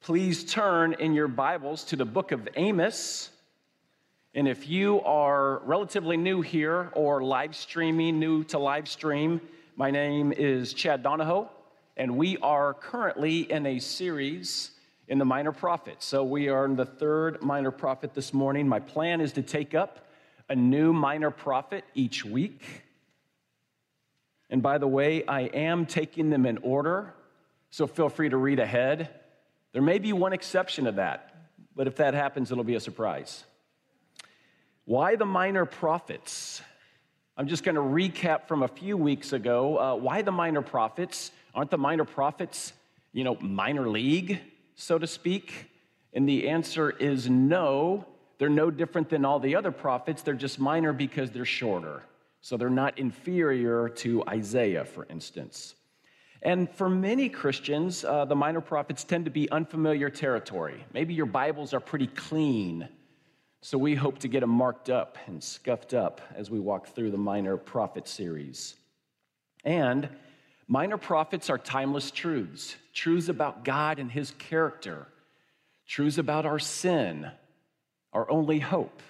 please turn in your Bibles to the book of Amos. And if you are relatively new here or live streaming, new to live stream, my name is Chad Donahoe, and we are currently in a series in the Minor Prophet. So we are in the third Minor Prophet this morning. My plan is to take up a new Minor Prophet each week. And by the way, I am taking them in order, so feel free to read ahead. There may be one exception to that, but if that happens, it'll be a surprise. Why the minor prophets? I'm just going to recap from a few weeks ago. Uh, why the minor prophets? Aren't the minor prophets, you know, minor league, so to speak? And the answer is no. They're no different than all the other prophets. They're just minor because they're shorter. So they're not inferior to Isaiah, for instance. And for many Christians, uh, the minor prophets tend to be unfamiliar territory. Maybe your Bibles are pretty clean. So we hope to get them marked up and scuffed up as we walk through the minor prophet series. And minor prophets are timeless truths truths about God and his character, truths about our sin, our only hope.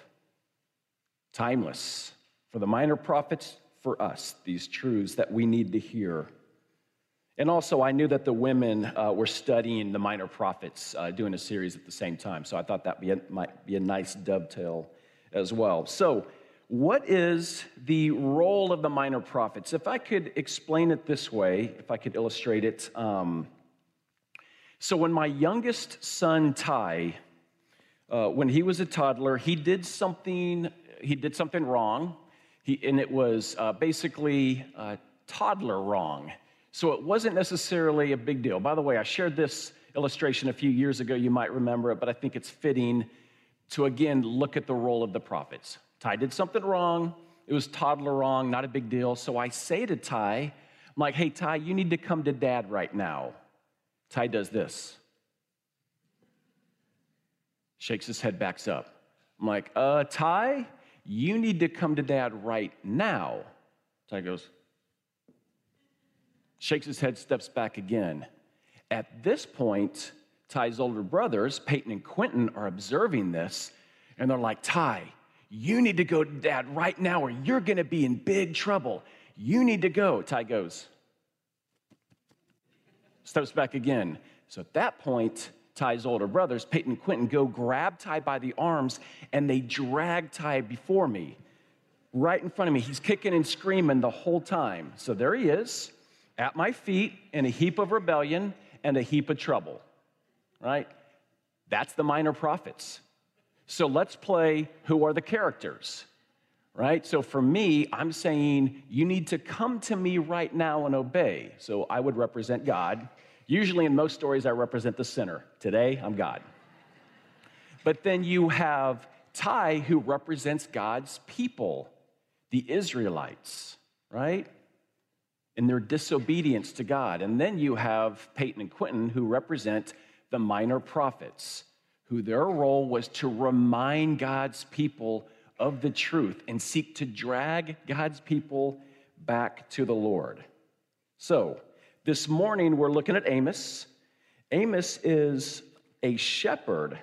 Timeless. For the minor prophets, for us, these truths that we need to hear. And also, I knew that the women uh, were studying the minor prophets, uh, doing a series at the same time. So I thought that be a, might be a nice dovetail as well. So, what is the role of the minor prophets? If I could explain it this way, if I could illustrate it. Um, so, when my youngest son, Ty, uh, when he was a toddler, he did something, he did something wrong. He, and it was uh, basically uh, toddler wrong. So it wasn't necessarily a big deal. By the way, I shared this illustration a few years ago. You might remember it, but I think it's fitting to again look at the role of the prophets. Ty did something wrong. It was toddler wrong, not a big deal. So I say to Ty, I'm like, hey, Ty, you need to come to dad right now. Ty does this, shakes his head, backs up. I'm like, uh, Ty, you need to come to dad right now. Ty goes, shakes his head, steps back again. At this point, Ty's older brothers, Peyton and Quentin, are observing this, and they're like, Ty, you need to go to dad right now, or you're gonna be in big trouble. You need to go. Ty goes, steps back again. So at that point, Ty's older brothers, Peyton and Quentin, go grab Ty by the arms and they drag Ty before me, right in front of me. He's kicking and screaming the whole time. So there he is at my feet in a heap of rebellion and a heap of trouble, right? That's the minor prophets. So let's play who are the characters, right? So for me, I'm saying you need to come to me right now and obey. So I would represent God. Usually in most stories, I represent the sinner. Today, I'm God. But then you have Ty, who represents God's people, the Israelites, right? In their disobedience to God. And then you have Peyton and Quentin, who represent the minor prophets, who their role was to remind God's people of the truth and seek to drag God's people back to the Lord. So, this morning we're looking at Amos. Amos is a shepherd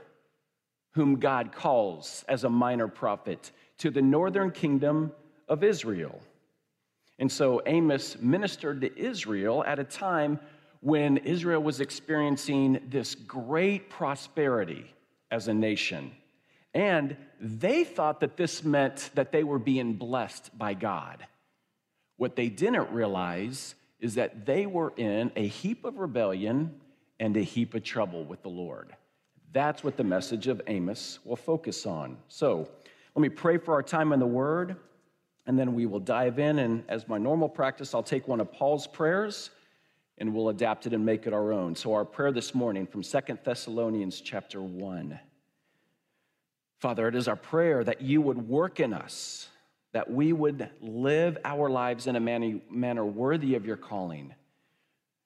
whom God calls as a minor prophet to the northern kingdom of Israel. And so Amos ministered to Israel at a time when Israel was experiencing this great prosperity as a nation. And they thought that this meant that they were being blessed by God. What they didn't realize is that they were in a heap of rebellion and a heap of trouble with the Lord. That's what the message of Amos will focus on. So let me pray for our time in the Word and then we will dive in. And as my normal practice, I'll take one of Paul's prayers and we'll adapt it and make it our own. So, our prayer this morning from Second Thessalonians chapter 1. Father, it is our prayer that you would work in us, that we would live our lives in a manner worthy of your calling,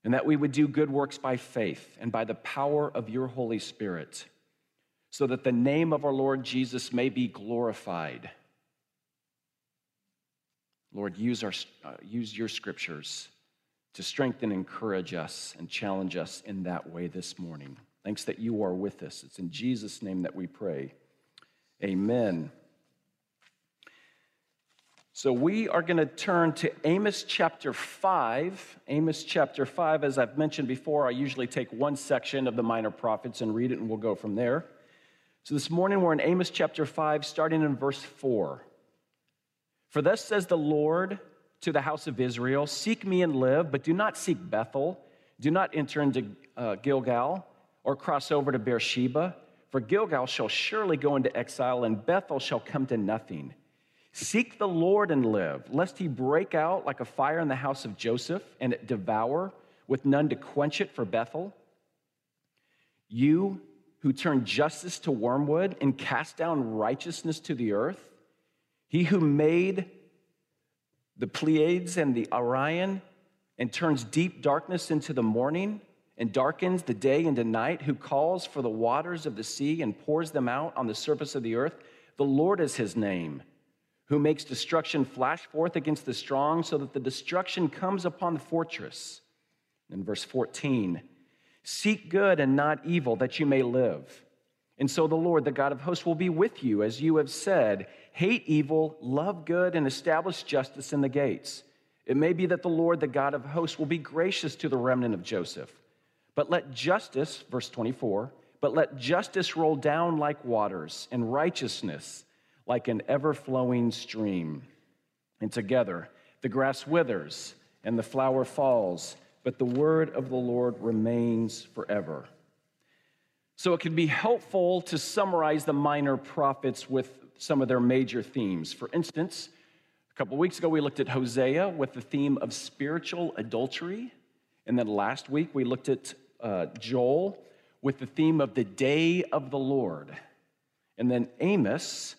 and that we would do good works by faith and by the power of your Holy Spirit, so that the name of our Lord Jesus may be glorified Lord, use, our, uh, use your scriptures to strengthen, encourage us, and challenge us in that way this morning. Thanks that you are with us. It's in Jesus' name that we pray. Amen. So we are going to turn to Amos chapter 5. Amos chapter 5, as I've mentioned before, I usually take one section of the minor prophets and read it, and we'll go from there. So this morning we're in Amos chapter 5, starting in verse 4. For thus says the Lord to the house of Israel Seek me and live, but do not seek Bethel. Do not enter into uh, Gilgal or cross over to Beersheba, for Gilgal shall surely go into exile, and Bethel shall come to nothing. Seek the Lord and live, lest he break out like a fire in the house of Joseph and it devour, with none to quench it for Bethel. You who turn justice to wormwood and cast down righteousness to the earth, he who made the Pleiades and the Orion and turns deep darkness into the morning and darkens the day into night, who calls for the waters of the sea and pours them out on the surface of the earth. The Lord is his name, who makes destruction flash forth against the strong, so that the destruction comes upon the fortress. In verse 14, seek good and not evil, that you may live. And so the Lord, the God of hosts, will be with you, as you have said hate evil, love good, and establish justice in the gates. It may be that the Lord, the God of hosts, will be gracious to the remnant of Joseph but let justice, verse 24, but let justice roll down like waters and righteousness like an ever flowing stream. And together the grass withers and the flower falls, but the word of the Lord remains forever. So it can be helpful to summarize the minor prophets with some of their major themes. For instance, a couple weeks ago we looked at Hosea with the theme of spiritual adultery. And then last week we looked at uh, Joel with the theme of the day of the Lord. And then Amos,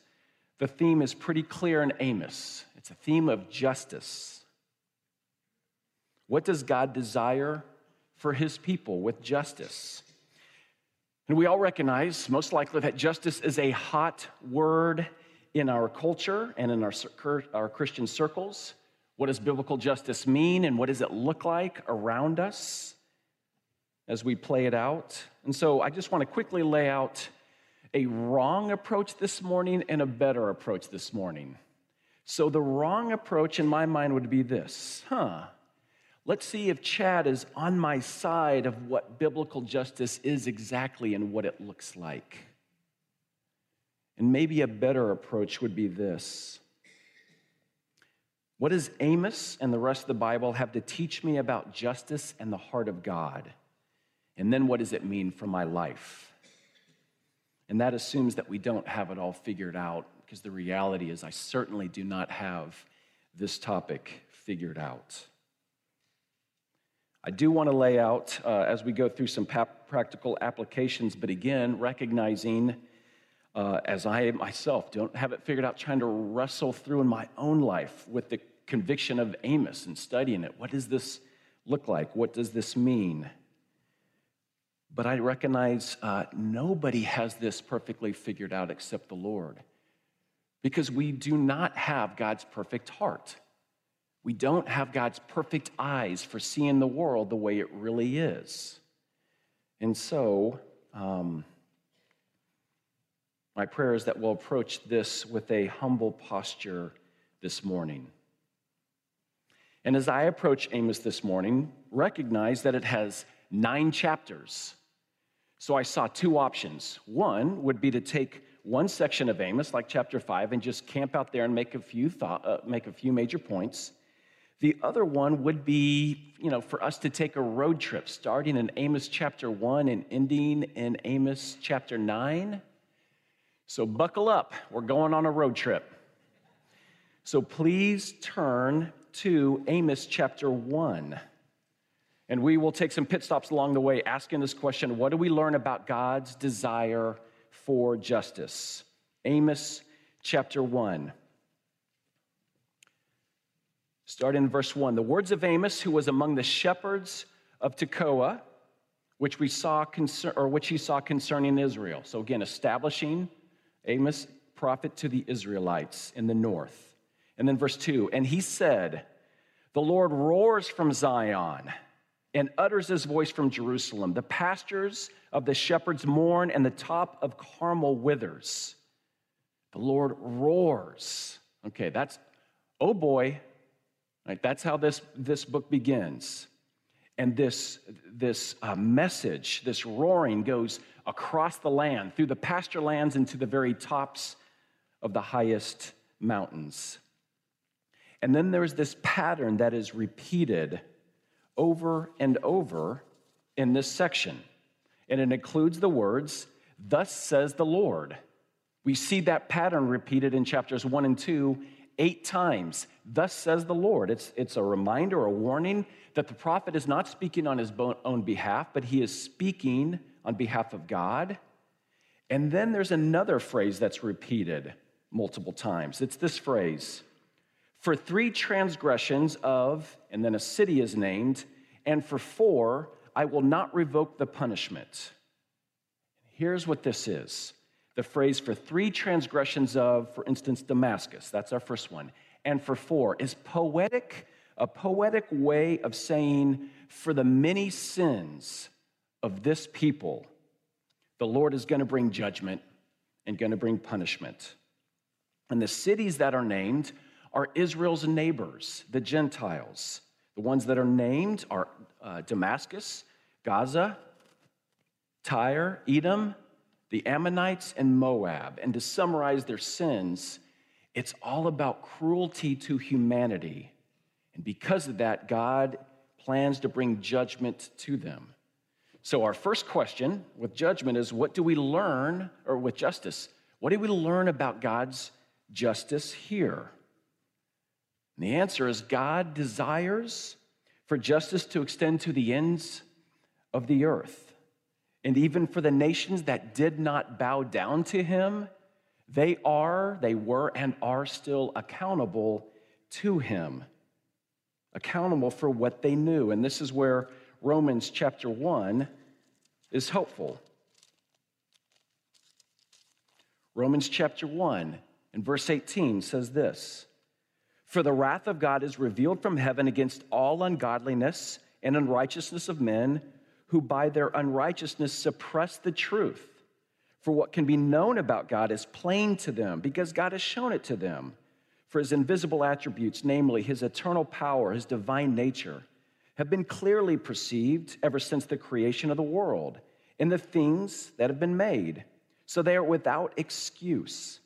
the theme is pretty clear in Amos it's a theme of justice. What does God desire for his people with justice? And we all recognize, most likely, that justice is a hot word in our culture and in our, our Christian circles. What does biblical justice mean and what does it look like around us? as we play it out. And so I just want to quickly lay out a wrong approach this morning and a better approach this morning. So the wrong approach in my mind would be this huh, let's see if Chad is on my side of what biblical justice is exactly and what it looks like. And maybe a better approach would be this. What does Amos and the rest of the Bible have to teach me about justice and the heart of God? And then what does it mean for my life? And that assumes that we don't have it all figured out, because the reality is, I certainly do not have this topic figured out. I do want to lay out uh, as we go through some pap- practical applications, but again, recognizing uh, as I myself don't have it figured out, trying to wrestle through in my own life with the conviction of Amos and studying it. What does this look like? What does this mean? But I recognize uh, nobody has this perfectly figured out except the Lord. Because we do not have God's perfect heart. We don't have God's perfect eyes for seeing the world the way it really is. And so, um, my prayer is that we'll approach this with a humble posture this morning. And as I approach Amos this morning, recognize that it has nine chapters. So I saw two options. One would be to take one section of Amos, like chapter 5, and just camp out there and make a few, thought, uh, make a few major points. The other one would be, you know, for us to take a road trip, starting in Amos chapter 1 and ending in Amos chapter 9. So buckle up, we're going on a road trip. So please turn to Amos chapter 1. And we will take some pit stops along the way asking this question what do we learn about God's desire for justice? Amos chapter 1. Start in verse 1. The words of Amos, who was among the shepherds of Tekoa, which we saw concern, or which he saw concerning Israel. So again, establishing Amos prophet to the Israelites in the north. And then verse 2, and he said, The Lord roars from Zion and utters his voice from Jerusalem. The pastures of the shepherds mourn, and the top of Carmel withers. The Lord roars. Okay, that's, oh boy, right? That's how this, this book begins. And this, this uh, message, this roaring, goes across the land, through the pasture lands, into the very tops of the highest mountains. And then there's this pattern that is repeated over and over in this section. And it includes the words, Thus says the Lord. We see that pattern repeated in chapters one and two eight times. Thus says the Lord. It's, it's a reminder, a warning that the prophet is not speaking on his own behalf, but he is speaking on behalf of God. And then there's another phrase that's repeated multiple times. It's this phrase For three transgressions of, and then a city is named, and for four, I will not revoke the punishment. Here's what this is the phrase for three transgressions of, for instance, Damascus. That's our first one. And for four is poetic, a poetic way of saying, for the many sins of this people, the Lord is going to bring judgment and going to bring punishment. And the cities that are named are Israel's neighbors, the Gentiles. The ones that are named are uh, Damascus, Gaza, Tyre, Edom, the Ammonites, and Moab. And to summarize their sins, it's all about cruelty to humanity. And because of that, God plans to bring judgment to them. So, our first question with judgment is what do we learn, or with justice, what do we learn about God's justice here? And the answer is God desires for justice to extend to the ends of the earth. And even for the nations that did not bow down to him, they are, they were, and are still accountable to him, accountable for what they knew. And this is where Romans chapter 1 is helpful. Romans chapter 1 and verse 18 says this For the wrath of God is revealed from heaven against all ungodliness and unrighteousness of men who by their unrighteousness suppress the truth. For what can be known about God is plain to them because God has shown it to them. For his invisible attributes, namely his eternal power, his divine nature, have been clearly perceived ever since the creation of the world in the things that have been made. So they are without excuse.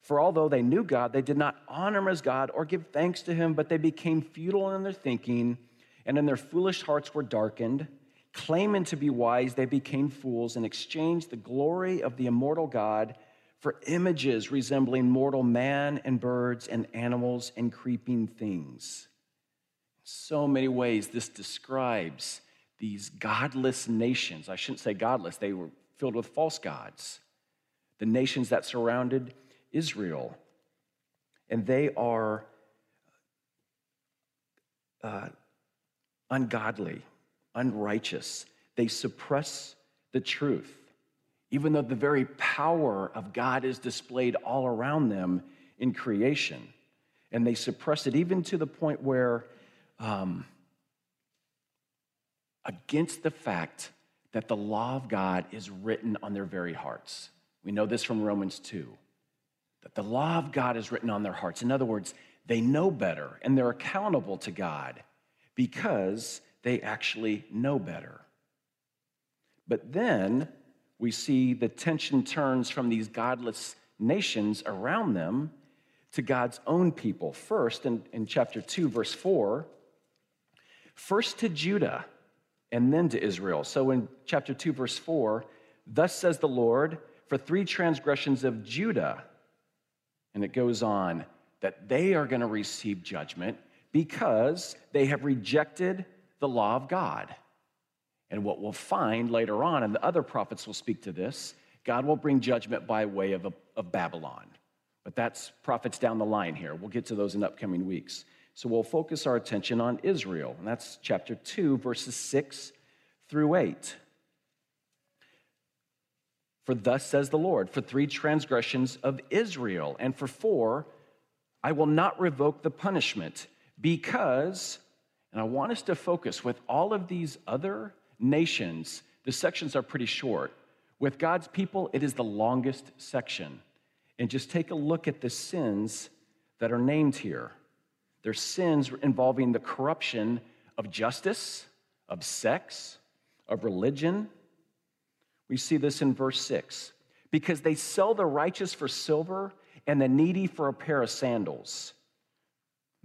For although they knew God, they did not honor him as God or give thanks to him, but they became futile in their thinking, and in their foolish hearts were darkened. Claiming to be wise, they became fools and exchanged the glory of the immortal God for images resembling mortal man and birds and animals and creeping things. In so many ways, this describes these godless nations. I shouldn't say godless, they were filled with false gods. The nations that surrounded Israel. And they are uh, ungodly unrighteous. They suppress the truth, even though the very power of God is displayed all around them in creation. And they suppress it even to the point where, um, against the fact that the law of God is written on their very hearts. We know this from Romans 2 that the law of God is written on their hearts. In other words, they know better and they're accountable to God because they actually know better. But then we see the tension turns from these godless nations around them to God's own people. First, in, in chapter 2, verse 4, first to Judah and then to Israel. So in chapter 2, verse 4, thus says the Lord, for three transgressions of Judah. And it goes on that they are going to receive judgment because they have rejected the law of God. And what we'll find later on, and the other prophets will speak to this, God will bring judgment by way of, of Babylon. But that's prophets down the line here. We'll get to those in upcoming weeks. So we'll focus our attention on Israel, and that's chapter 2, verses 6 through 8. For thus says the Lord, for three transgressions of Israel, and for four, I will not revoke the punishment, because And I want us to focus with all of these other nations, the sections are pretty short. With God's people, it is the longest section. And just take a look at the sins that are named here. There's sins involving the corruption of justice, of sex, of religion. We see this in verse 6 because they sell the righteous for silver and the needy for a pair of sandals.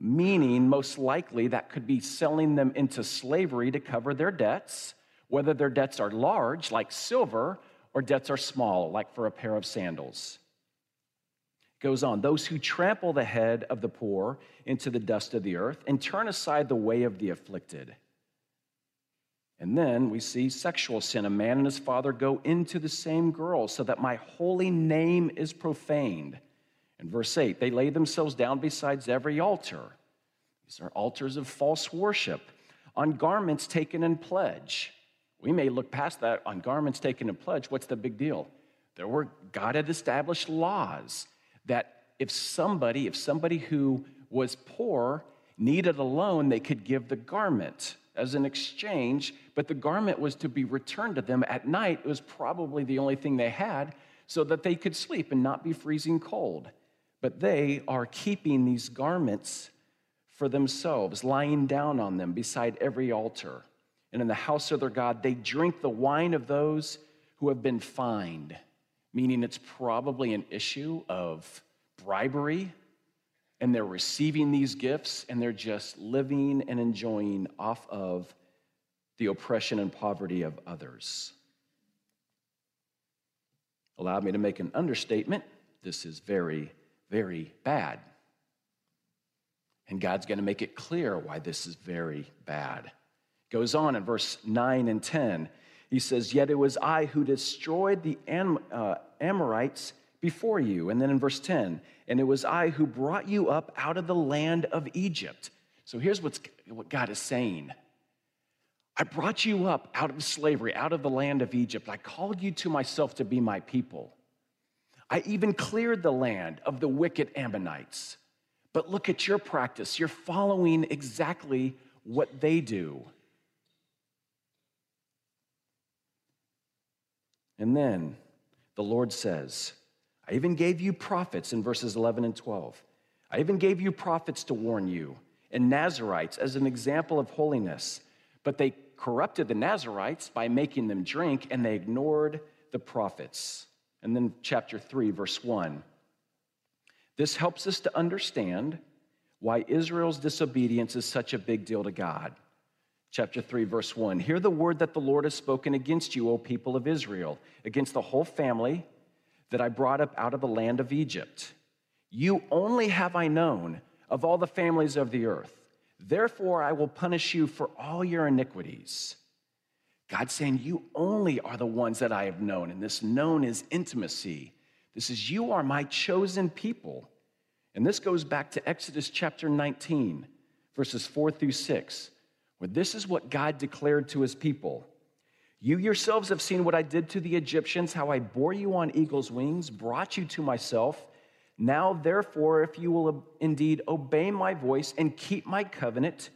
Meaning, most likely, that could be selling them into slavery to cover their debts, whether their debts are large, like silver, or debts are small, like for a pair of sandals. It goes on, those who trample the head of the poor into the dust of the earth and turn aside the way of the afflicted. And then we see sexual sin. A man and his father go into the same girl so that my holy name is profaned. Verse 8, they lay themselves down besides every altar. These are altars of false worship on garments taken in pledge. We may look past that on garments taken in pledge. What's the big deal? There were, God had established laws that if somebody, if somebody who was poor needed a loan, they could give the garment as an exchange, but the garment was to be returned to them at night. It was probably the only thing they had so that they could sleep and not be freezing cold. But they are keeping these garments for themselves, lying down on them beside every altar. And in the house of their God, they drink the wine of those who have been fined, meaning it's probably an issue of bribery and they're receiving these gifts and they're just living and enjoying off of the oppression and poverty of others. Allow me to make an understatement. This is very, very bad. And God's going to make it clear why this is very bad. Goes on in verse 9 and 10. He says, Yet it was I who destroyed the Am- uh, Amorites before you. And then in verse 10, and it was I who brought you up out of the land of Egypt. So here's what's, what God is saying I brought you up out of slavery, out of the land of Egypt. I called you to myself to be my people. I even cleared the land of the wicked Ammonites. But look at your practice. You're following exactly what they do. And then the Lord says, I even gave you prophets in verses 11 and 12. I even gave you prophets to warn you, and Nazarites as an example of holiness. But they corrupted the Nazarites by making them drink, and they ignored the prophets. And then, chapter 3, verse 1. This helps us to understand why Israel's disobedience is such a big deal to God. Chapter 3, verse 1. Hear the word that the Lord has spoken against you, O people of Israel, against the whole family that I brought up out of the land of Egypt. You only have I known of all the families of the earth. Therefore, I will punish you for all your iniquities. God's saying, You only are the ones that I have known. And this known is intimacy. This is, You are my chosen people. And this goes back to Exodus chapter 19, verses 4 through 6, where this is what God declared to his people you yourselves have seen what I did to the Egyptians, how I bore you on eagle's wings, brought you to myself. Now, therefore, if you will indeed obey my voice and keep my covenant,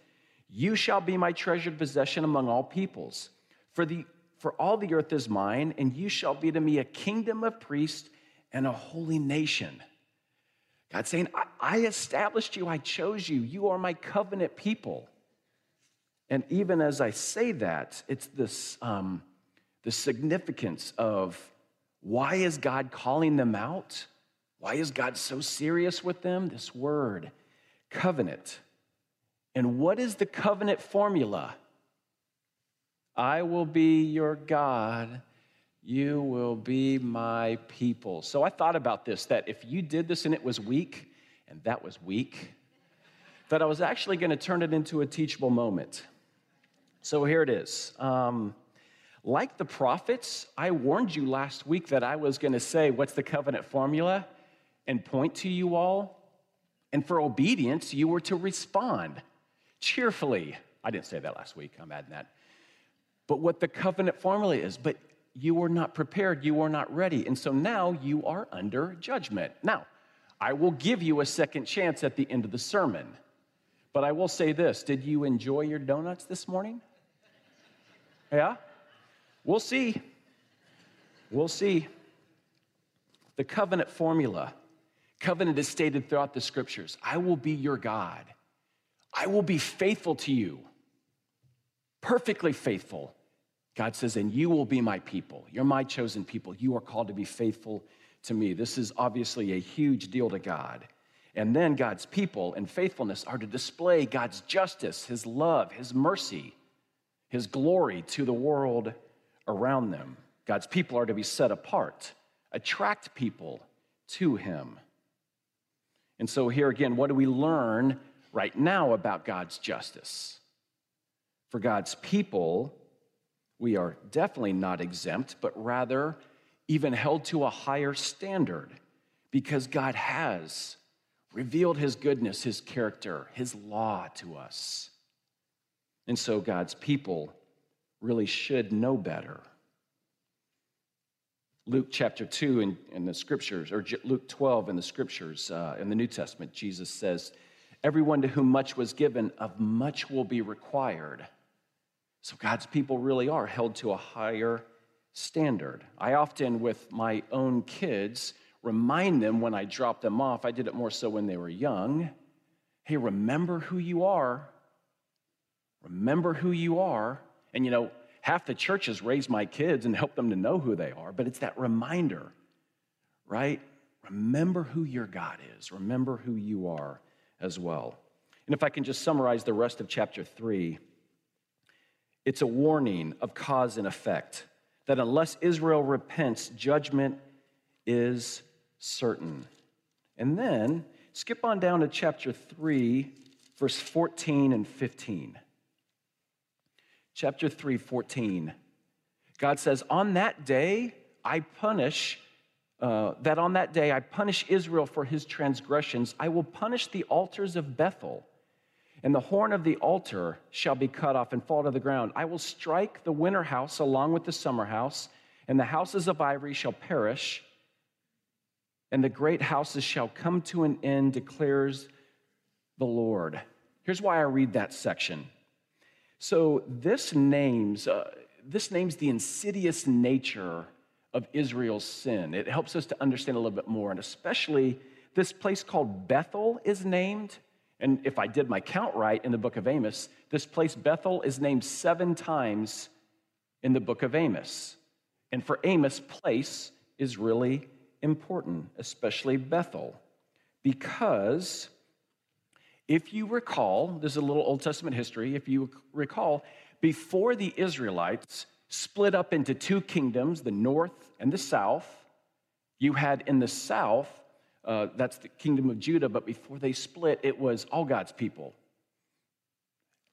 you shall be my treasured possession among all peoples. For, the, for all the earth is mine, and you shall be to me a kingdom of priests and a holy nation. God saying, I, I established you, I chose you, you are my covenant people. And even as I say that, it's this um, the significance of why is God calling them out? Why is God so serious with them? This word, covenant. And what is the covenant formula? I will be your God. You will be my people. So I thought about this that if you did this and it was weak, and that was weak, that I was actually going to turn it into a teachable moment. So here it is. Um, like the prophets, I warned you last week that I was going to say, What's the covenant formula? and point to you all. And for obedience, you were to respond cheerfully. I didn't say that last week, I'm adding that. But what the covenant formula is, but you were not prepared, you were not ready. And so now you are under judgment. Now, I will give you a second chance at the end of the sermon. But I will say this did you enjoy your donuts this morning? Yeah? We'll see. We'll see. The covenant formula. Covenant is stated throughout the scriptures I will be your God. I will be faithful to you, perfectly faithful. God says, and you will be my people. You're my chosen people. You are called to be faithful to me. This is obviously a huge deal to God. And then God's people and faithfulness are to display God's justice, his love, his mercy, his glory to the world around them. God's people are to be set apart, attract people to him. And so, here again, what do we learn right now about God's justice? For God's people, we are definitely not exempt, but rather even held to a higher standard because God has revealed his goodness, his character, his law to us. And so God's people really should know better. Luke chapter 2 in, in the scriptures, or Luke 12 in the scriptures, uh, in the New Testament, Jesus says, Everyone to whom much was given, of much will be required. So God's people really are held to a higher standard. I often, with my own kids, remind them when I drop them off, I did it more so when they were young. Hey, remember who you are. Remember who you are. And you know, half the churches raise my kids and help them to know who they are, but it's that reminder, right? Remember who your God is. Remember who you are as well. And if I can just summarize the rest of chapter three, it's a warning of cause and effect that unless Israel repents, judgment is certain. And then skip on down to chapter 3, verse 14 and 15 chapter 3, 14. God says, On that day I punish, uh, that on that day I punish Israel for his transgressions. I will punish the altars of Bethel, and the horn of the altar shall be cut off and fall to the ground. I will strike the winter house along with the summer house, and the houses of ivory shall perish, and the great houses shall come to an end, declares the Lord. Here's why I read that section. So this names, uh, this names the insidious nature of Israel's sin. It helps us to understand a little bit more, and especially this place called Bethel is named. And if I did my count right in the book of Amos, this place, Bethel, is named seven times in the book of Amos. And for Amos, place is really important, especially Bethel, because if you recall, this is a little Old Testament history. If you recall, before the Israelites split up into two kingdoms, the north and the south, you had in the south, uh, that's the kingdom of Judah, but before they split, it was all God's people.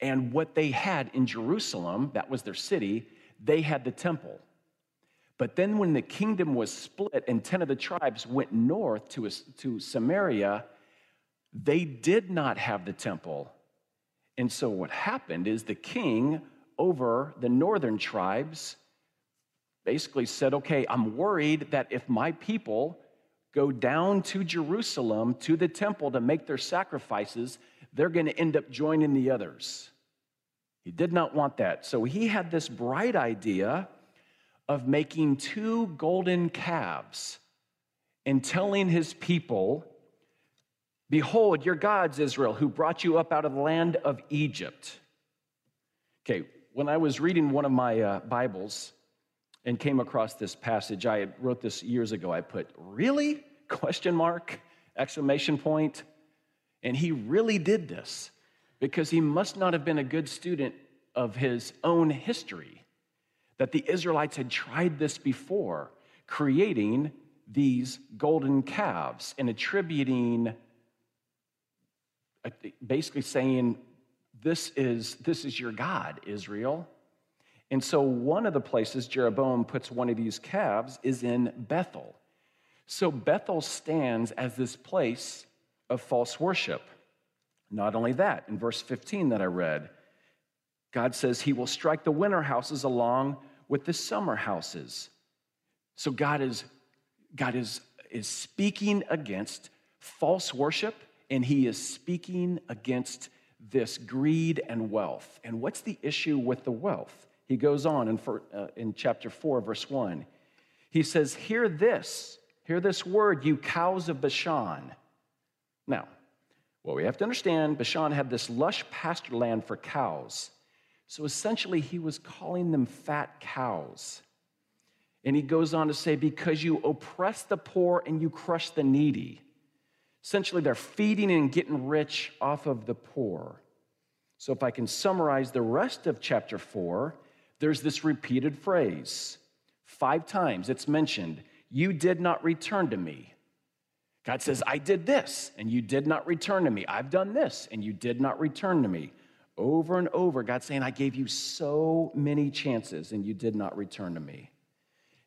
And what they had in Jerusalem, that was their city, they had the temple. But then when the kingdom was split and 10 of the tribes went north to, to Samaria, they did not have the temple. And so what happened is the king over the northern tribes basically said, Okay, I'm worried that if my people go down to Jerusalem to the temple to make their sacrifices, they're going to end up joining the others. He did not want that. So he had this bright idea of making two golden calves and telling his people Behold, your gods, Israel, who brought you up out of the land of Egypt. Okay, when I was reading one of my uh, Bibles and came across this passage, I wrote this years ago. I put, really? Question mark, exclamation point. And he really did this because he must not have been a good student of his own history. That the Israelites had tried this before, creating these golden calves and attributing uh, basically saying, this is, this is your God, Israel. And so, one of the places Jeroboam puts one of these calves is in Bethel. So, Bethel stands as this place of false worship. Not only that, in verse 15 that I read, God says he will strike the winter houses along with the summer houses. So, God is, God is, is speaking against false worship and he is speaking against this greed and wealth. And what's the issue with the wealth? He goes on in, for, uh, in chapter 4, verse 1. He says, Hear this, hear this word, you cows of Bashan. Now, what we have to understand, Bashan had this lush pasture land for cows. So essentially, he was calling them fat cows. And he goes on to say, Because you oppress the poor and you crush the needy. Essentially, they're feeding and getting rich off of the poor. So, if I can summarize the rest of chapter 4, there's this repeated phrase. Five times it's mentioned, You did not return to me. God says, I did this, and you did not return to me. I've done this, and you did not return to me. Over and over, God saying, I gave you so many chances, and you did not return to me.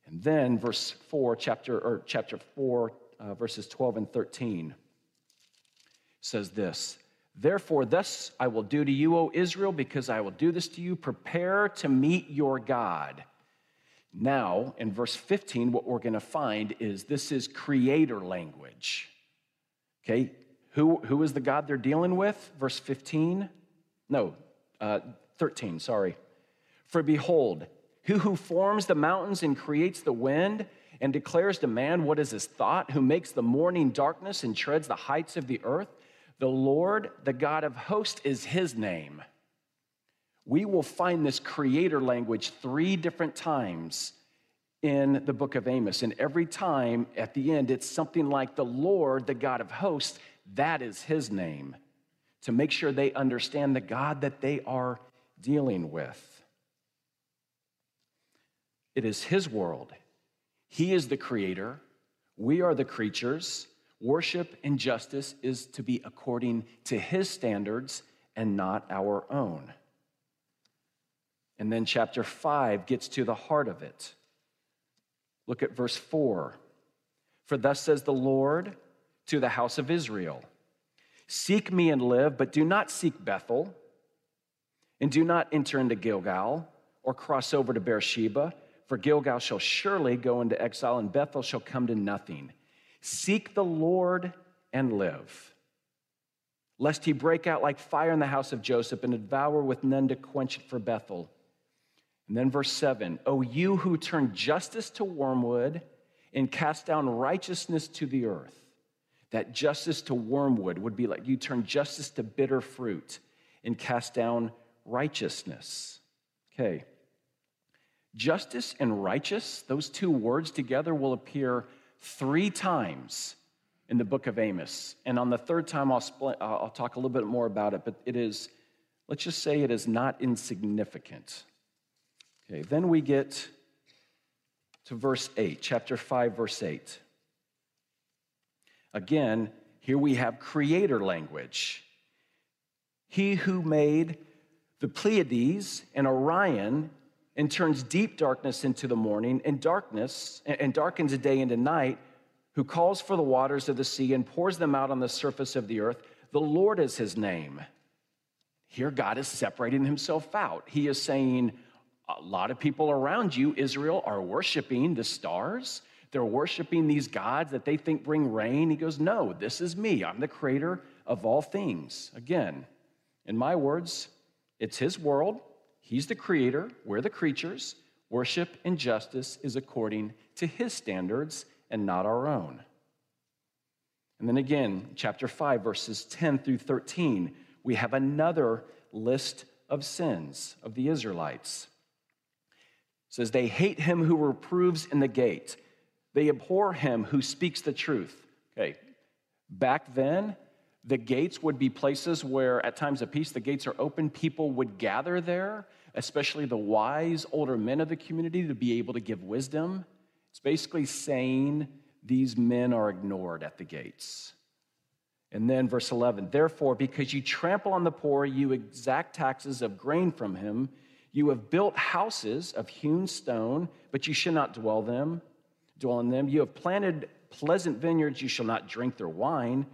And then, verse 4, chapter, or chapter 4, uh, verses 12 and 13 says this Therefore, thus I will do to you, O Israel, because I will do this to you. Prepare to meet your God. Now, in verse 15, what we're going to find is this is creator language. Okay, who, who is the God they're dealing with? Verse 15? No, uh, 13, sorry. For behold, who who forms the mountains and creates the wind and declares to man what is his thought, who makes the morning darkness and treads the heights of the earth? The Lord, the God of hosts, is his name. We will find this creator language three different times in the book of Amos. And every time at the end, it's something like the Lord, the God of hosts, that is his name, to make sure they understand the God that they are dealing with. It is his world. He is the creator. We are the creatures. Worship and justice is to be according to his standards and not our own. And then chapter 5 gets to the heart of it. Look at verse 4. For thus says the Lord to the house of Israel Seek me and live, but do not seek Bethel, and do not enter into Gilgal or cross over to Beersheba, for Gilgal shall surely go into exile, and Bethel shall come to nothing. Seek the Lord and live, lest he break out like fire in the house of Joseph and devour with none to quench it for Bethel. And then verse 7 O you who turn justice to wormwood and cast down righteousness to the earth. That justice to wormwood would be like you turn justice to bitter fruit and cast down righteousness. Okay. Justice and righteous, those two words together will appear three times in the book of Amos. And on the third time, I'll, split, I'll talk a little bit more about it, but it is, let's just say it is not insignificant. Okay, then we get to verse 8, chapter 5, verse 8. Again, here we have creator language. He who made the Pleiades and Orion and turns deep darkness into the morning and darkness and darkens a day into night who calls for the waters of the sea and pours them out on the surface of the earth. The lord is his name. Here god is separating himself out. He is saying a lot of people around you israel are worshiping the stars. They're worshiping these gods that they think bring rain. He goes no this is me. I'm the creator of all things. Again in my words it's his world He's the creator, we're the creatures. Worship and justice is according to his standards and not our own. And then again, chapter 5, verses 10 through 13, we have another list of sins of the Israelites. It says, They hate him who reproves in the gate, they abhor him who speaks the truth. Okay, back then, the gates would be places where, at times of peace, the gates are open. People would gather there, especially the wise older men of the community, to be able to give wisdom. It's basically saying these men are ignored at the gates. And then verse 11, therefore, because you trample on the poor, you exact taxes of grain from him. You have built houses of hewn stone, but you shall not dwell them, dwell in them. You have planted pleasant vineyards, you shall not drink their wine.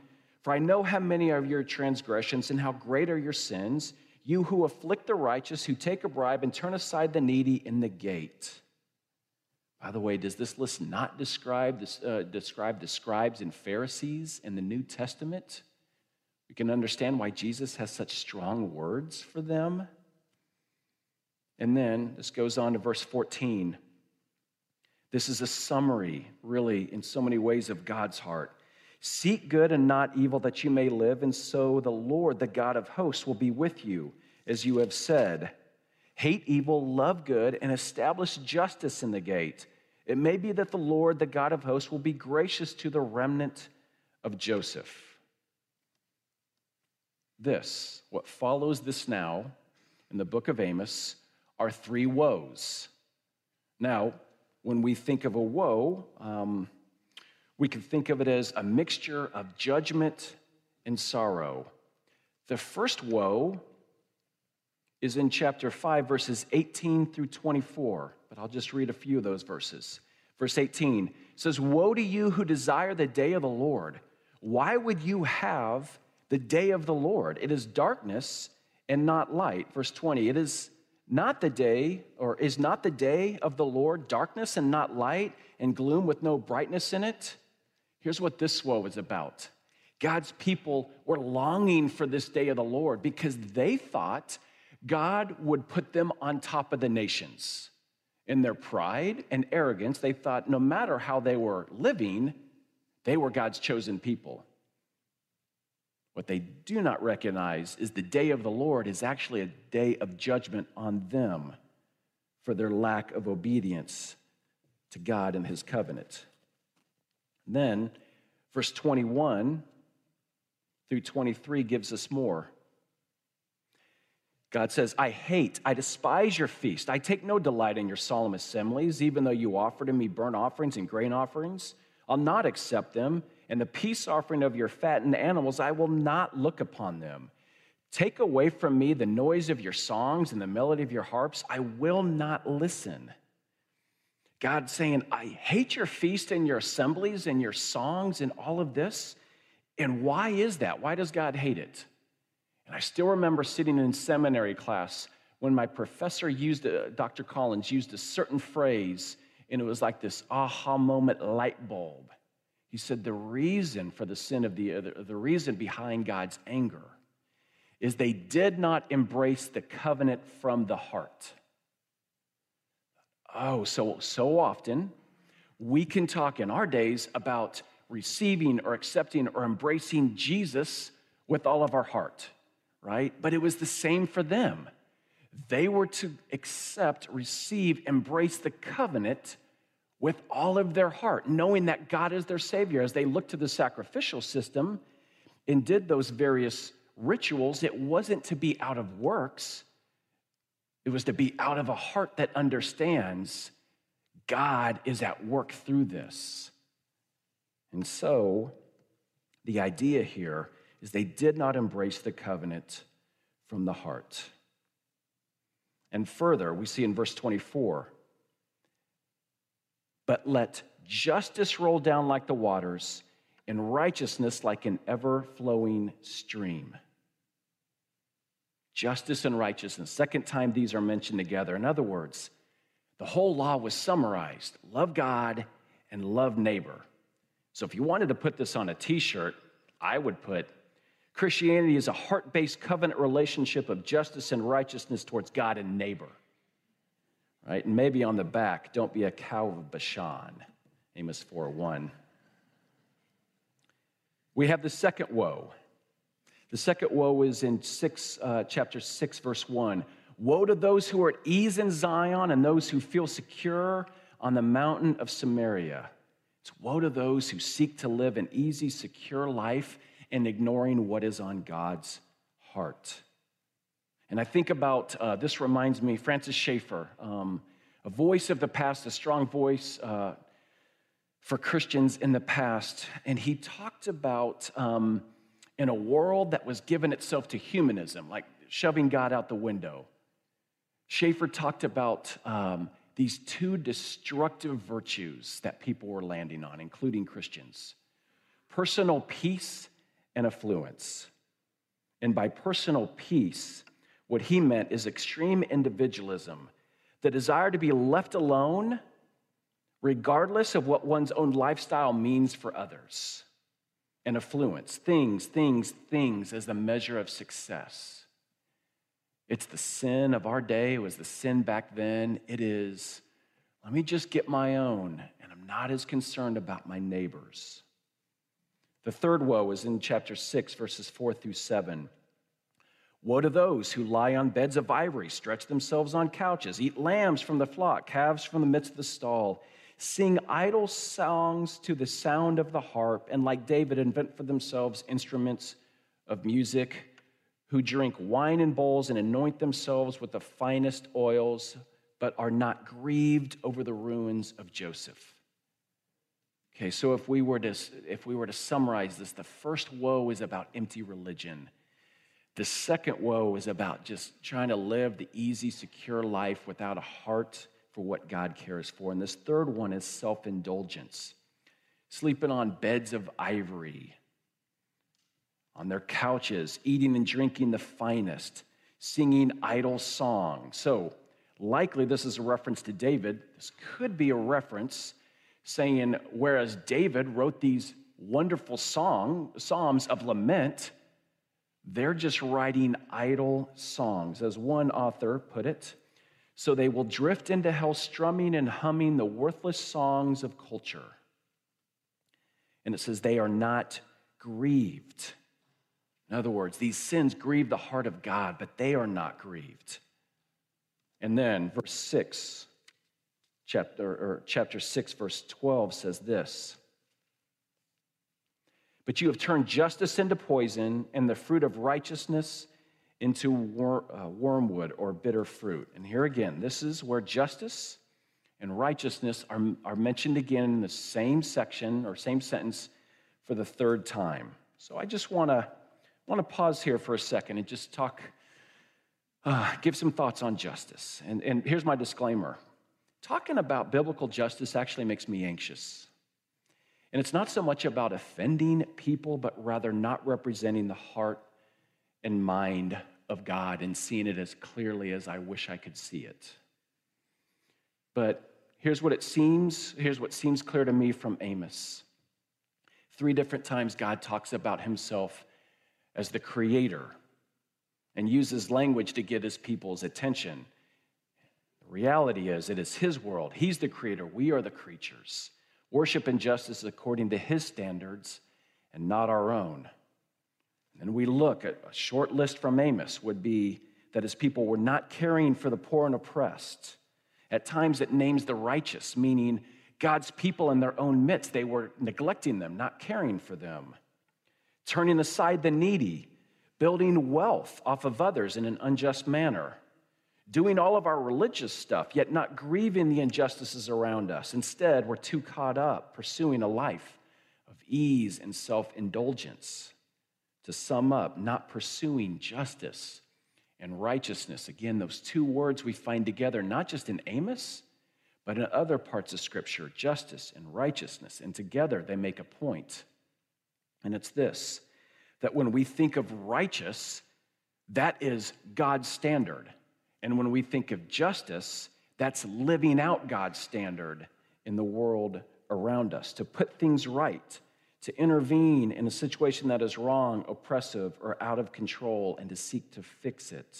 For I know how many are your transgressions and how great are your sins, you who afflict the righteous, who take a bribe and turn aside the needy in the gate. By the way, does this list not describe, this, uh, describe the scribes and Pharisees in the New Testament? We can understand why Jesus has such strong words for them. And then this goes on to verse 14. This is a summary, really, in so many ways, of God's heart. Seek good and not evil that you may live, and so the Lord, the God of hosts, will be with you, as you have said. Hate evil, love good, and establish justice in the gate. It may be that the Lord, the God of hosts, will be gracious to the remnant of Joseph. This, what follows this now in the book of Amos, are three woes. Now, when we think of a woe, um, we can think of it as a mixture of judgment and sorrow. The first woe is in chapter 5, verses 18 through 24, but I'll just read a few of those verses. Verse 18 says, Woe to you who desire the day of the Lord! Why would you have the day of the Lord? It is darkness and not light. Verse 20, it is not the day, or is not the day of the Lord darkness and not light, and gloom with no brightness in it? Here's what this woe is about God's people were longing for this day of the Lord because they thought God would put them on top of the nations. In their pride and arrogance, they thought no matter how they were living, they were God's chosen people. What they do not recognize is the day of the Lord is actually a day of judgment on them for their lack of obedience to God and his covenant. Then, verse 21 through 23 gives us more. God says, I hate, I despise your feast. I take no delight in your solemn assemblies, even though you offer to me burnt offerings and grain offerings. I'll not accept them. And the peace offering of your fattened animals, I will not look upon them. Take away from me the noise of your songs and the melody of your harps. I will not listen. God saying, I hate your feast and your assemblies and your songs and all of this. And why is that? Why does God hate it? And I still remember sitting in seminary class when my professor used, uh, a, Dr. Collins used a certain phrase, and it was like this aha moment light bulb. He said, The reason for the sin of the, the, the reason behind God's anger is they did not embrace the covenant from the heart. Oh, so, so often we can talk in our days about receiving or accepting or embracing Jesus with all of our heart right? But it was the same for them. They were to accept, receive, embrace the covenant with all of their heart, knowing that God is their Savior. As they looked to the sacrificial system and did those various rituals, it wasn't to be out of works, it was to be out of a heart that understands God is at work through this. And so, the idea here is they did not embrace the covenant from the heart. And further, we see in verse 24, but let justice roll down like the waters and righteousness like an ever flowing stream. Justice and righteousness. Second time these are mentioned together. In other words, the whole law was summarized love God and love neighbor. So if you wanted to put this on a t shirt, I would put Christianity is a heart based covenant relationship of justice and righteousness towards God and neighbor. Right? And maybe on the back, don't be a cow of Bashan, Amos 4 1. We have the second woe. The second woe is in six, uh, chapter 6, verse 1. Woe to those who are at ease in Zion and those who feel secure on the mountain of Samaria. It's woe to those who seek to live an easy, secure life and ignoring what is on God's heart. And I think about uh, this reminds me, Francis Schaeffer, um, a voice of the past, a strong voice uh, for Christians in the past. And he talked about um, in a world that was given itself to humanism, like shoving God out the window. Schaeffer talked about um, these two destructive virtues that people were landing on, including Christians personal peace and affluence. And by personal peace, what he meant is extreme individualism, the desire to be left alone, regardless of what one's own lifestyle means for others. And affluence, things, things, things as the measure of success. It's the sin of our day. It was the sin back then. It is, let me just get my own, and I'm not as concerned about my neighbors. The third woe is in chapter 6, verses 4 through 7. Woe to those who lie on beds of ivory, stretch themselves on couches, eat lambs from the flock, calves from the midst of the stall sing idle songs to the sound of the harp, and like David, invent for themselves instruments of music, who drink wine in bowls and anoint themselves with the finest oils, but are not grieved over the ruins of Joseph. Okay, so if we were to, if we were to summarize this, the first woe is about empty religion. The second woe is about just trying to live the easy, secure life without a heart for what God cares for. And this third one is self indulgence, sleeping on beds of ivory, on their couches, eating and drinking the finest, singing idle songs. So, likely this is a reference to David. This could be a reference saying, whereas David wrote these wonderful song, psalms of lament, they're just writing idle songs. As one author put it, so they will drift into hell, strumming and humming the worthless songs of culture. And it says they are not grieved. In other words, these sins grieve the heart of God, but they are not grieved. And then verse 6, chapter, or chapter 6, verse 12 says this. But you have turned justice into poison and the fruit of righteousness into wor- uh, wormwood or bitter fruit. And here again, this is where justice and righteousness are, are mentioned again in the same section or same sentence for the third time. So I just want to want to pause here for a second and just talk, uh, give some thoughts on justice. And, and here's my disclaimer talking about biblical justice actually makes me anxious. And it's not so much about offending people, but rather not representing the heart and mind of God and seeing it as clearly as I wish I could see it. But here's what it seems, here's what seems clear to me from Amos. Three different times God talks about himself as the creator and uses language to get his people's attention. The reality is, it is his world. He's the creator. We are the creatures. Worship and justice according to his standards and not our own. And we look at a short list from Amos would be that his people were not caring for the poor and oppressed. At times it names the righteous, meaning God's people in their own midst. They were neglecting them, not caring for them, turning aside the needy, building wealth off of others in an unjust manner, doing all of our religious stuff, yet not grieving the injustices around us. Instead, we're too caught up pursuing a life of ease and self indulgence. To sum up, not pursuing justice and righteousness. Again, those two words we find together, not just in Amos, but in other parts of Scripture justice and righteousness. And together they make a point. And it's this that when we think of righteous, that is God's standard. And when we think of justice, that's living out God's standard in the world around us, to put things right to intervene in a situation that is wrong, oppressive, or out of control, and to seek to fix it.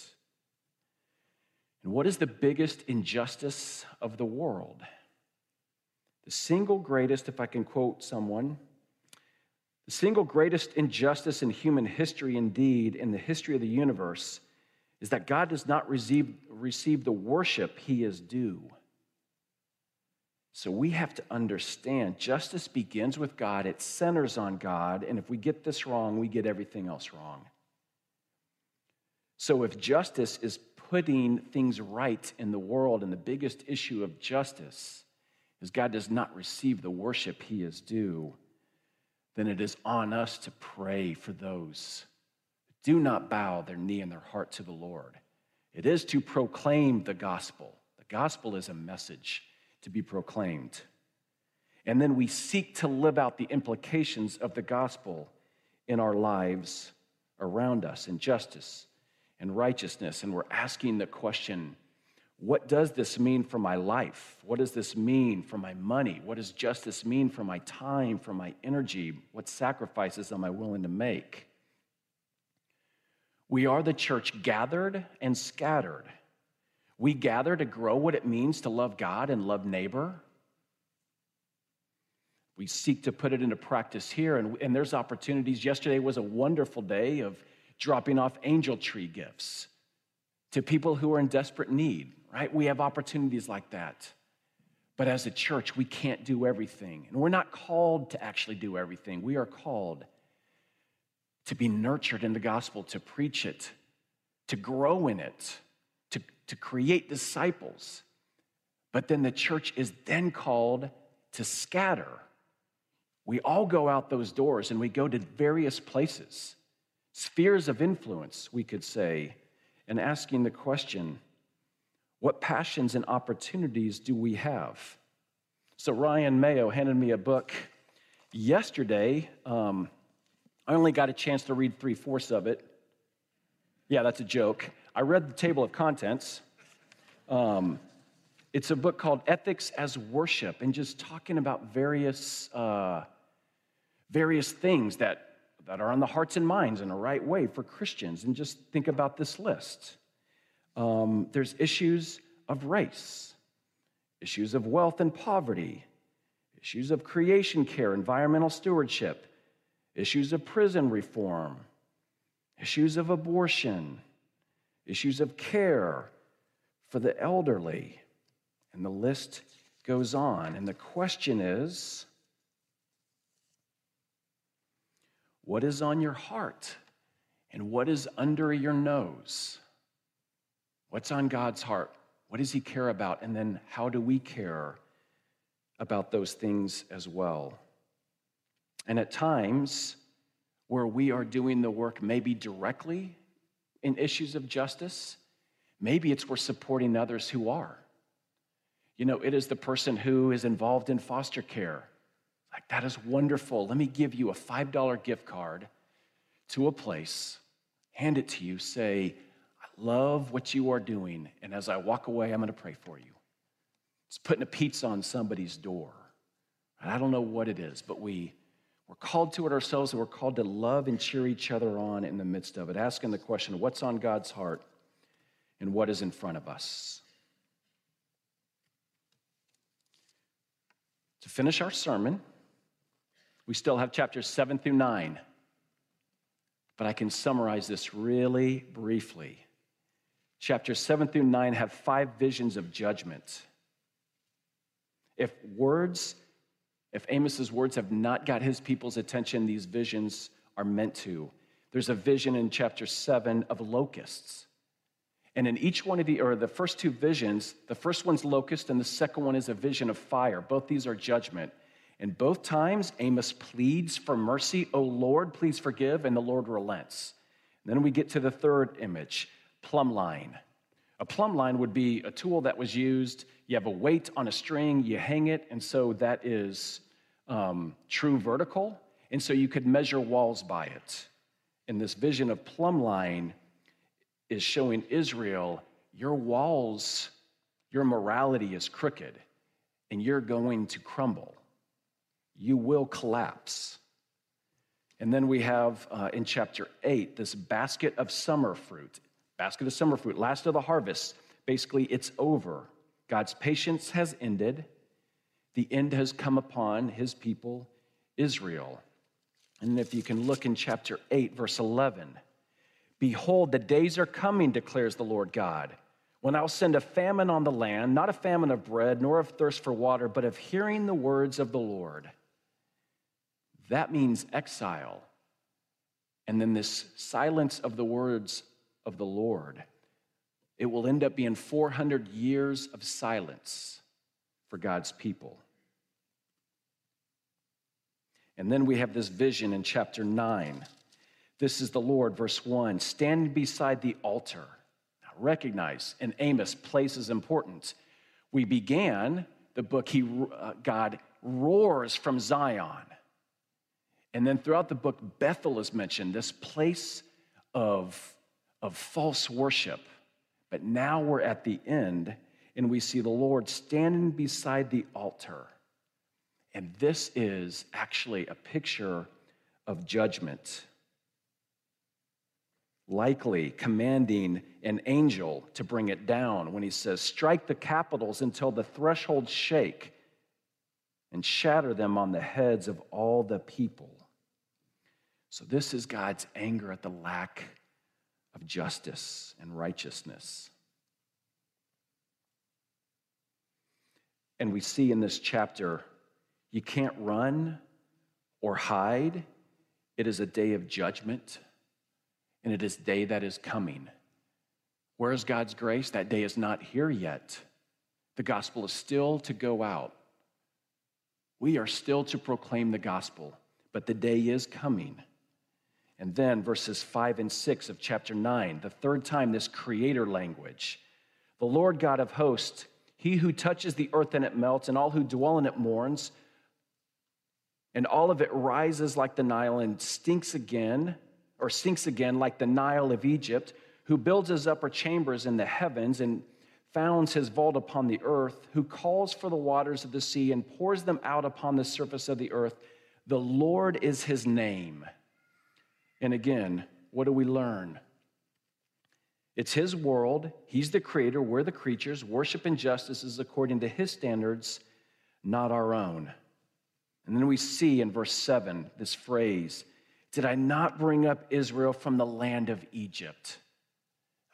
And what is the biggest injustice of the world? The single greatest, if I can quote someone, the single greatest injustice in human history, indeed, in the history of the universe, is that God does not receive, receive the worship he is due. So we have to understand justice begins with God, it centers on God, and if we get this wrong, we get everything else wrong. So if justice is putting things right in the world, and the biggest issue of justice is God does not receive the worship he is due, then it is on us to pray for those who do not bow their knee and their heart to the Lord. It is to proclaim the gospel. The gospel is a message to be proclaimed. And then we seek to live out the implications of the gospel in our lives around us in justice and righteousness. And we're asking the question what does this mean for my life? What does this mean for my money? What does justice mean for my time, for my energy? What sacrifices am I willing to make? We are the church gathered and scattered. We gather to grow what it means to love God and love neighbor. We seek to put it into practice here, and, and there's opportunities. Yesterday was a wonderful day of dropping off angel tree gifts to people who are in desperate need right? We have opportunities like that. But as a church, we can't do everything. And we're not called to actually do everything. We are called to be nurtured in the gospel, to preach it, to grow in it, to, create disciples. But then the church is then called to scatter. We all go out those doors and we go to various places, spheres of influence, we could say, and asking the question what passions and opportunities do we have? So, Ryan Mayo handed me a book yesterday. Um, I only got a chance to read three fourths of it. Yeah, that's a joke. I read the table of contents. Um, it's a book called Ethics as Worship, and just talking about various, uh, various things that, that are on the hearts and minds in a right way for Christians. And just think about this list um, there's issues of race, issues of wealth and poverty, issues of creation care, environmental stewardship, issues of prison reform, issues of abortion, issues of care for the elderly. And the list goes on. And the question is what is on your heart? And what is under your nose? What's on God's heart? What does He care about? And then how do we care about those things as well? And at times where we are doing the work, maybe directly in issues of justice, maybe it's we're supporting others who are. You know, it is the person who is involved in foster care. Like, that is wonderful. Let me give you a $5 gift card to a place, hand it to you, say, I love what you are doing. And as I walk away, I'm going to pray for you. It's putting a pizza on somebody's door. And I don't know what it is, but we, we're called to it ourselves and we're called to love and cheer each other on in the midst of it, asking the question what's on God's heart and what is in front of us? To finish our sermon, we still have chapters 7 through 9, but I can summarize this really briefly chapters 7 through 9 have five visions of judgment. If words, if Amos's words have not got his people's attention, these visions are meant to. There's a vision in chapter 7 of locusts. And in each one of the, or the first two visions, the first one's locust and the second one is a vision of fire. Both these are judgment. And both times, Amos pleads for mercy. Oh Lord, please forgive. And the Lord relents. And then we get to the third image plumb line. A plumb line would be a tool that was used, you have a weight on a string, you hang it, and so that is um, true vertical, and so you could measure walls by it. And this vision of plumb line is showing Israel your walls, your morality is crooked, and you're going to crumble. You will collapse. And then we have uh, in chapter 8 this basket of summer fruit basket of the summer fruit, last of the harvest. Basically, it's over. God's patience has ended. The end has come upon his people, Israel. And if you can look in chapter 8, verse 11 Behold, the days are coming, declares the Lord God, when I'll send a famine on the land, not a famine of bread, nor of thirst for water, but of hearing the words of the Lord. That means exile. And then this silence of the words of the Lord. It will end up being 400 years of silence for God's people. And then we have this vision in chapter 9. This is the Lord, verse 1 standing beside the altar. Now, recognize in Amos, place is important. We began the book, he, uh, God roars from Zion. And then throughout the book, Bethel is mentioned, this place of of false worship. But now we're at the end, and we see the Lord standing beside the altar. And this is actually a picture of judgment, likely commanding an angel to bring it down when he says, Strike the capitals until the thresholds shake and shatter them on the heads of all the people. So, this is God's anger at the lack of justice and righteousness. And we see in this chapter, you can't run or hide. It is a day of judgment, and it is day that is coming. Where is God's grace? That day is not here yet. The gospel is still to go out. We are still to proclaim the gospel, but the day is coming. And then verses 5 and 6 of chapter 9, the third time this creator language. The Lord God of hosts, he who touches the earth and it melts, and all who dwell in it mourns, and all of it rises like the Nile and stinks again, or sinks again like the Nile of Egypt, who builds his upper chambers in the heavens and founds his vault upon the earth, who calls for the waters of the sea and pours them out upon the surface of the earth. The Lord is his name. And again, what do we learn? It's His world. He's the creator. We're the creatures. Worship and justice is according to His standards, not our own. And then we see in verse 7 this phrase Did I not bring up Israel from the land of Egypt?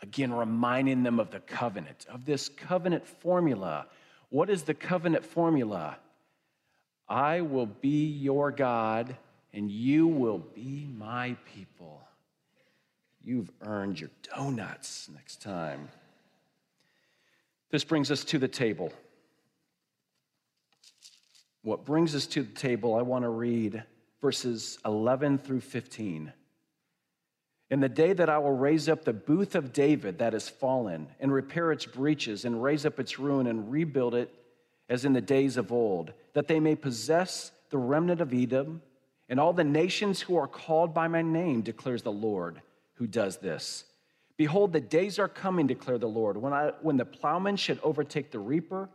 Again, reminding them of the covenant, of this covenant formula. What is the covenant formula? I will be your God and you will be my people. You've earned your donuts next time. This brings us to the table. What brings us to the table, I want to read verses 11 through 15. In the day that I will raise up the booth of David that is fallen, and repair its breaches, and raise up its ruin, and rebuild it as in the days of old, that they may possess the remnant of Edom and all the nations who are called by my name, declares the Lord, who does this. Behold, the days are coming, declare the Lord, when, I, when the plowman should overtake the reaper,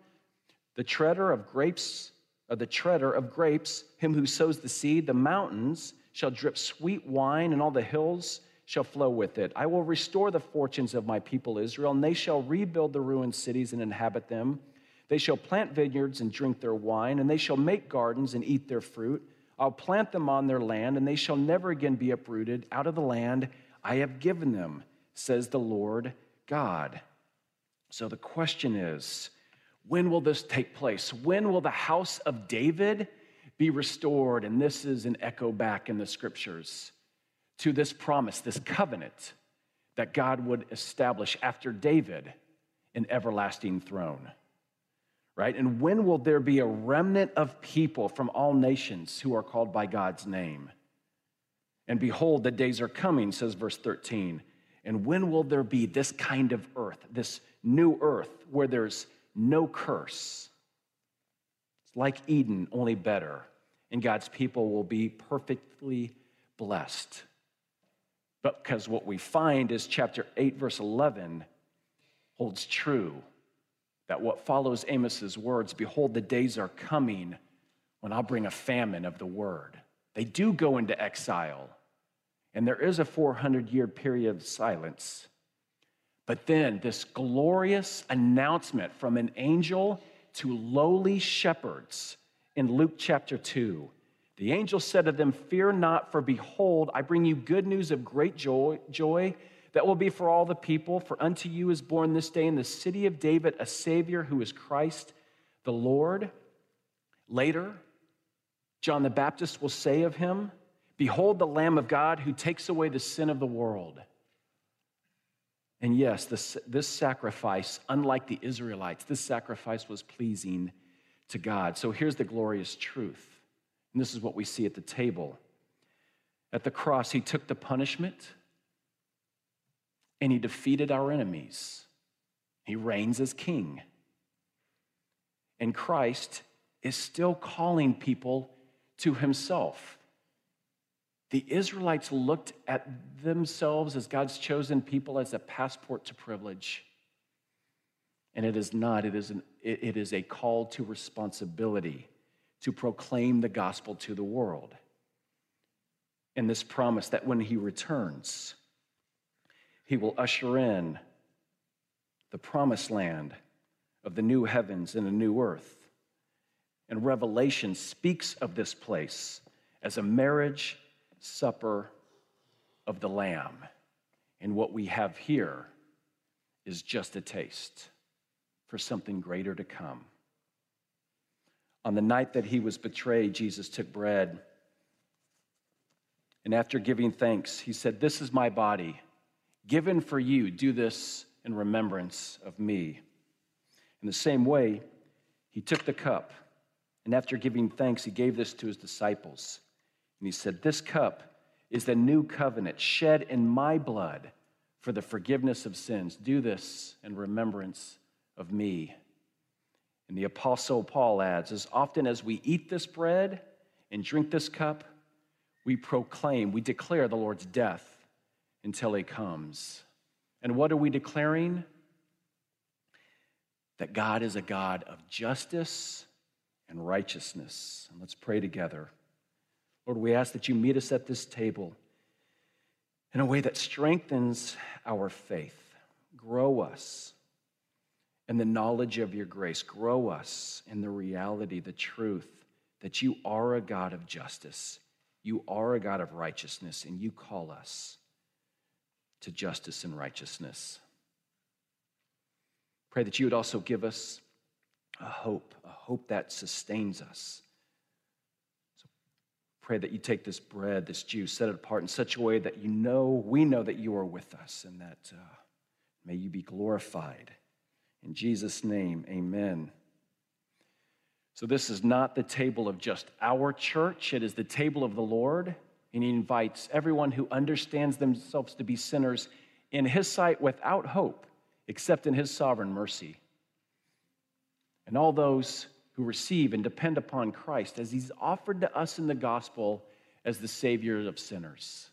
the treader of grapes, of the treader of grapes, him who sows the seed. The mountains shall drip sweet wine, and all the hills shall flow with it. I will restore the fortunes of my people Israel, and they shall rebuild the ruined cities and inhabit them. They shall plant vineyards and drink their wine, and they shall make gardens and eat their fruit. I'll plant them on their land, and they shall never again be uprooted out of the land I have given them, says the Lord God. So the question is when will this take place? When will the house of David be restored? And this is an echo back in the scriptures to this promise, this covenant that God would establish after David an everlasting throne right? And when will there be a remnant of people from all nations who are called by God's name? And behold, the days are coming, says verse 13. And when will there be this kind of earth, this new earth, where there's no curse? It's like Eden, only better. And God's people will be perfectly blessed. But because what we find is chapter 8, verse 11 holds true that what follows Amos's words, behold, the days are coming when I'll bring a famine of the word. They do go into exile, and there is a 400 year period of silence. But then this glorious announcement from an angel to lowly shepherds in Luke chapter 2. The angel said to them, Fear not, for behold, I bring you good news of great joy, joy that will be for all the people. For unto you is born this day in the city of David a Savior who is Christ the Lord. Later, John the Baptist will say of him, Behold the Lamb of God who takes away the sin of the world. And yes, this, this sacrifice, unlike the Israelites, this sacrifice was pleasing to God. So here's the glorious truth. And this is what we see at the table. At the cross, he took the punishment and he defeated our enemies. He reigns as king. And Christ is still calling people to himself. The Israelites looked at themselves as God's chosen people as a passport to privilege. And it is not, it is, an, it, is a call to responsibility to proclaim the gospel to the world. And this promise that when he returns, he will usher in the promised land of the new heavens and a new earth. And Revelation speaks of this place as a marriage supper of the Lamb. And what we have here is just a taste for something greater to come. On the night that he was betrayed, Jesus took bread. And after giving thanks, he said, This is my body, given for you. Do this in remembrance of me. In the same way, he took the cup, and after giving thanks, he gave this to his disciples. And he said, This cup is the new covenant shed in my blood for the forgiveness of sins. Do this in remembrance of me. And the Apostle Paul adds, As often as we eat this bread and drink this cup, we proclaim, we declare the Lord's death until he comes. And what are we declaring? That God is a God of justice and righteousness. And let's pray together. Lord, we ask that you meet us at this table in a way that strengthens our faith, grow us in the knowledge of your grace, grow us in the reality, the truth that you are a God of justice, you are a God of righteousness, and you call us to justice and righteousness. Pray that you would also give us a hope, a hope that sustains us. So pray that you take this bread, this juice, set it apart in such a way that you know, we know that you are with us and that uh, may you be glorified. In Jesus' name, amen. So, this is not the table of just our church, it is the table of the Lord. And he invites everyone who understands themselves to be sinners in his sight without hope, except in his sovereign mercy. And all those who receive and depend upon Christ as he's offered to us in the gospel as the Savior of sinners.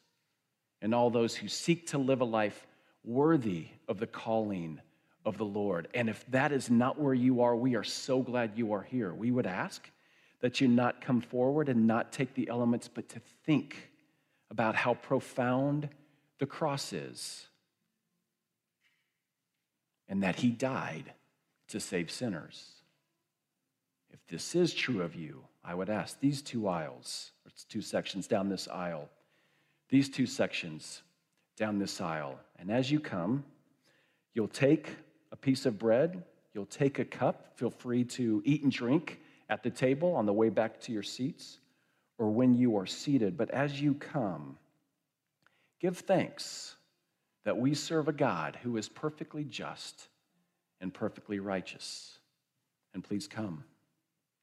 And all those who seek to live a life worthy of the calling of the Lord. And if that is not where you are, we are so glad you are here. We would ask that you not come forward and not take the elements, but to think about how profound the cross is and that he died to save sinners. If this is true of you, I would ask these two aisles, or two sections down this aisle, these two sections down this aisle. And as you come, you'll take a piece of bread, you'll take a cup. Feel free to eat and drink at the table on the way back to your seats or when you are seated. But as you come, give thanks that we serve a God who is perfectly just and perfectly righteous. And please come.